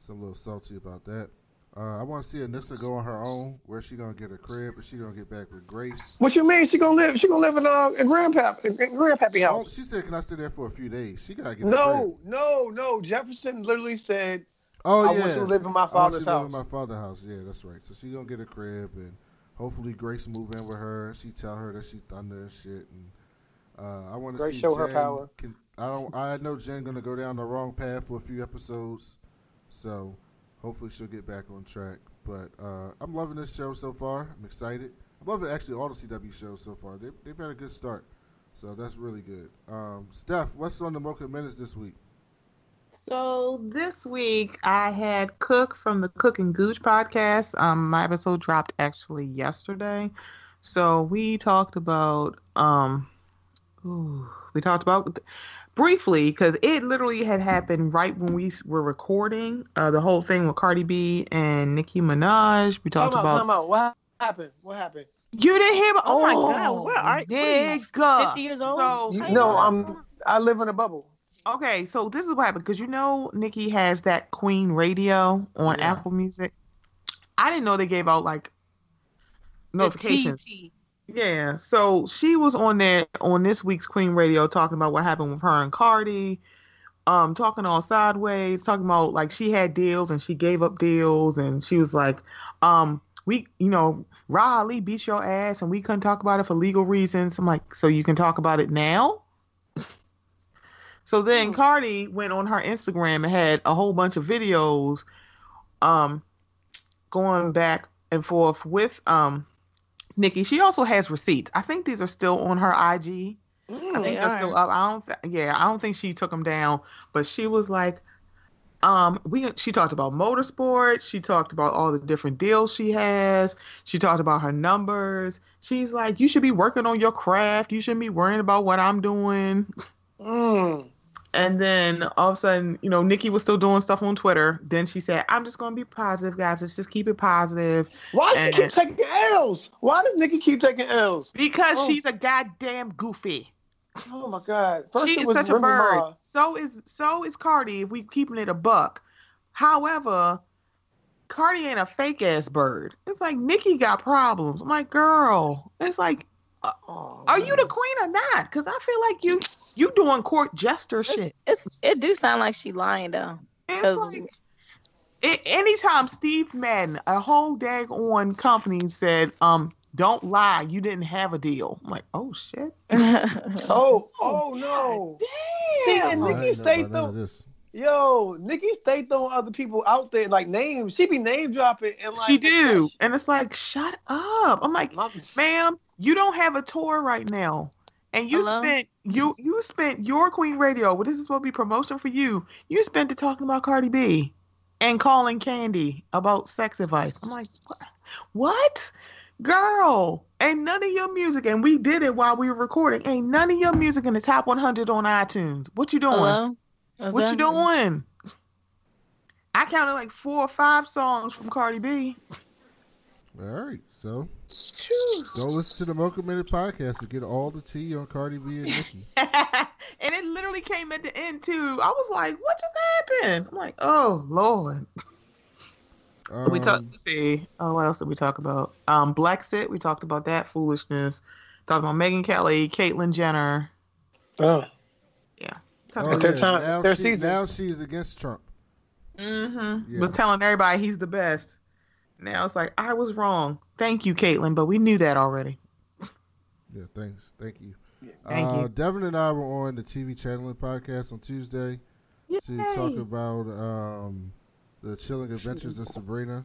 So I'm a little salty about that. Uh, I want to see Anissa go on her own, where she gonna get a crib, Is she gonna get back with Grace. What you mean? She gonna live? She gonna live in uh, a grandpa, a grandpappy Oh, house? she said, "Can I stay there for a few days?" She gotta get a. No, no, no. Jefferson literally said, Oh "I yeah. want you to live in my I want father's you to live house." in my father's house. Yeah, that's right. So she gonna get a crib, and hopefully Grace move in with her. She tell her that she thunder and shit. And uh, I want to see show her Jen power. Can, I don't. I know Jen gonna go down the wrong path for a few episodes. So hopefully she'll get back on track. But uh, I'm loving this show so far. I'm excited. I'm loving actually all the CW shows so far. They, they've had a good start, so that's really good. Um, Steph, what's on the Mocha Minutes this week? So this week I had Cook from the Cook and Gooch podcast. Um, my episode dropped actually yesterday. So we talked about um, ooh, we talked about briefly because it literally had happened right when we were recording uh, the whole thing with Cardi B and Nicki Minaj. We talked Time out, about. What happened? What happened? you didn't hear. Oh my God, where are- you, 50 years old? So You, no, I'm. I live in a bubble. Okay, so this is what happened because you know Nicki has that Queen radio on Yeah. Apple Music. I didn't know they gave out like notifications. Yeah, so she was on there on this week's Queen Radio talking about what happened with her and Cardi, um, talking all sideways, talking about like she had deals and she gave up deals, and she was like, um, we, you know, Ali beat your ass, and we couldn't talk about it for legal reasons. I'm like, so you can talk about it now. So then Cardi went on her Instagram and had a whole bunch of videos um going back and forth with um Nicki. She also has receipts. I think these are still on her IG. I Mm. think They they're still up. I don't th- yeah, I don't think she took them down, but she was like um we she talked about motorsport, she talked about all the different deals she has. She talked about her numbers. She's like you should be working on your craft. You shouldn't be worrying about what I'm doing. Mm. And then all of a sudden, you know, Nicki was still doing stuff on Twitter. Then she said, I'm just going to be positive, guys. Let's just keep it positive. Why does she And- keep taking L's? Why does Nicki keep taking L's? Because Oh. she's a goddamn goofy. Oh my God! First she it is was such a bird. Ma. So is so is Cardi if we keeping it a buck. However, Cardi ain't a fake ass bird. It's like Nicki got problems. I'm like, girl, it's like, uh, Oh, are you the queen or not? Because I feel like you you doing court jester It's, shit. it's, it do sound like she lying though. It's 'Cause- like, a- anytime Steve Madden, a whole dag on company said, um, don't lie, you didn't have a deal. I'm like, oh shit. *laughs* Oh, oh no! Damn. See, and Damn. Nicki ain't know stayed about none though. Yo, Nicki stayed throwing other people out there like names. She be name dropping and like she do. And it's like, shut up. I'm like, My- ma'am, you don't have a tour right now. And you Hello? spent you you spent your Queen Radio, well, this is supposed to be promotion for you. You spent it talking about Cardi B and calling Candy about sex advice. I'm like, what? what? Girl, ain't none of your music, and we did it while we were recording. Ain't none of your music in the top 100 on iTunes. What you doing? Hello? What you doing? I counted like four or five songs from Cardi B. All right, so go listen to the Mocha Minute podcast to get all the tea on Cardi B and Nicki. *laughs* and it literally came at the end too. I was like, "What just happened?" I'm like, "Oh Lord." Um, we talked. Let's see. Oh, what else did we talk about? Um, Blexit. We talked about that foolishness. Talked about Megyn Kelly, Caitlyn Jenner. Oh, Oh, It's their yeah, time, Now, their she, season. now she's against Trump. Mm-hmm. Yeah. Was telling everybody he's the best. Now it's like I was wrong. Thank you, Caitlyn, but we knew that already. Yeah, thanks. Thank you. Thank uh, you. Devin and I were on the TV Channeling podcast on Tuesday to talk about um, the Chilling Adventures of Sabrina.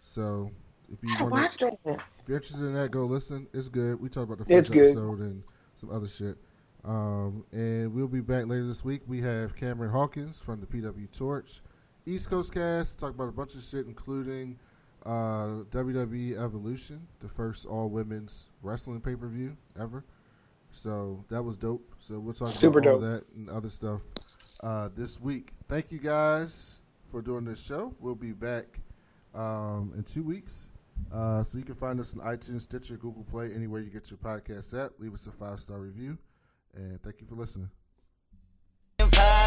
So if you I want watched that. if you're interested in that, go listen. It's good. We talked about the It's first good. episode and some other shit. Um, and we'll be back later this week. We have Cameron Hawkins from the PW Torch, East Coast Cast. Talk about a bunch of shit, including uh, WWE Evolution, the first all women's wrestling pay per view ever. So that was dope. So we'll talk Super about all that and other stuff uh, this week. Thank you guys for doing this show. We'll be back um, in two weeks. Uh, so you can find us on iTunes, Stitcher, Google Play, anywhere you get your podcast at. Leave us a five star review, and thank you for listening.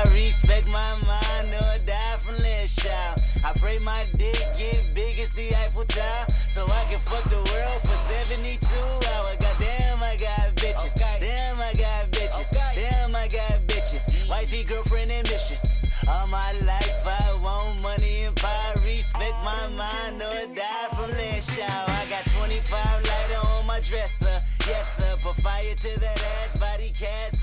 Empire, respect my mind, or die from less shout. I pray my dick get big as the Eiffel Tower, so I can fuck the world for 72 hours. Goddamn, I got bitches. Damn, I got bitches. Damn, I got bitches. Wifey, girlfriend, and mistress. All my life, I want money and power. Respect my mind, or die from less shout. I got 25 lighter on my dresser. Yes, sir. Put fire to that ass body cast.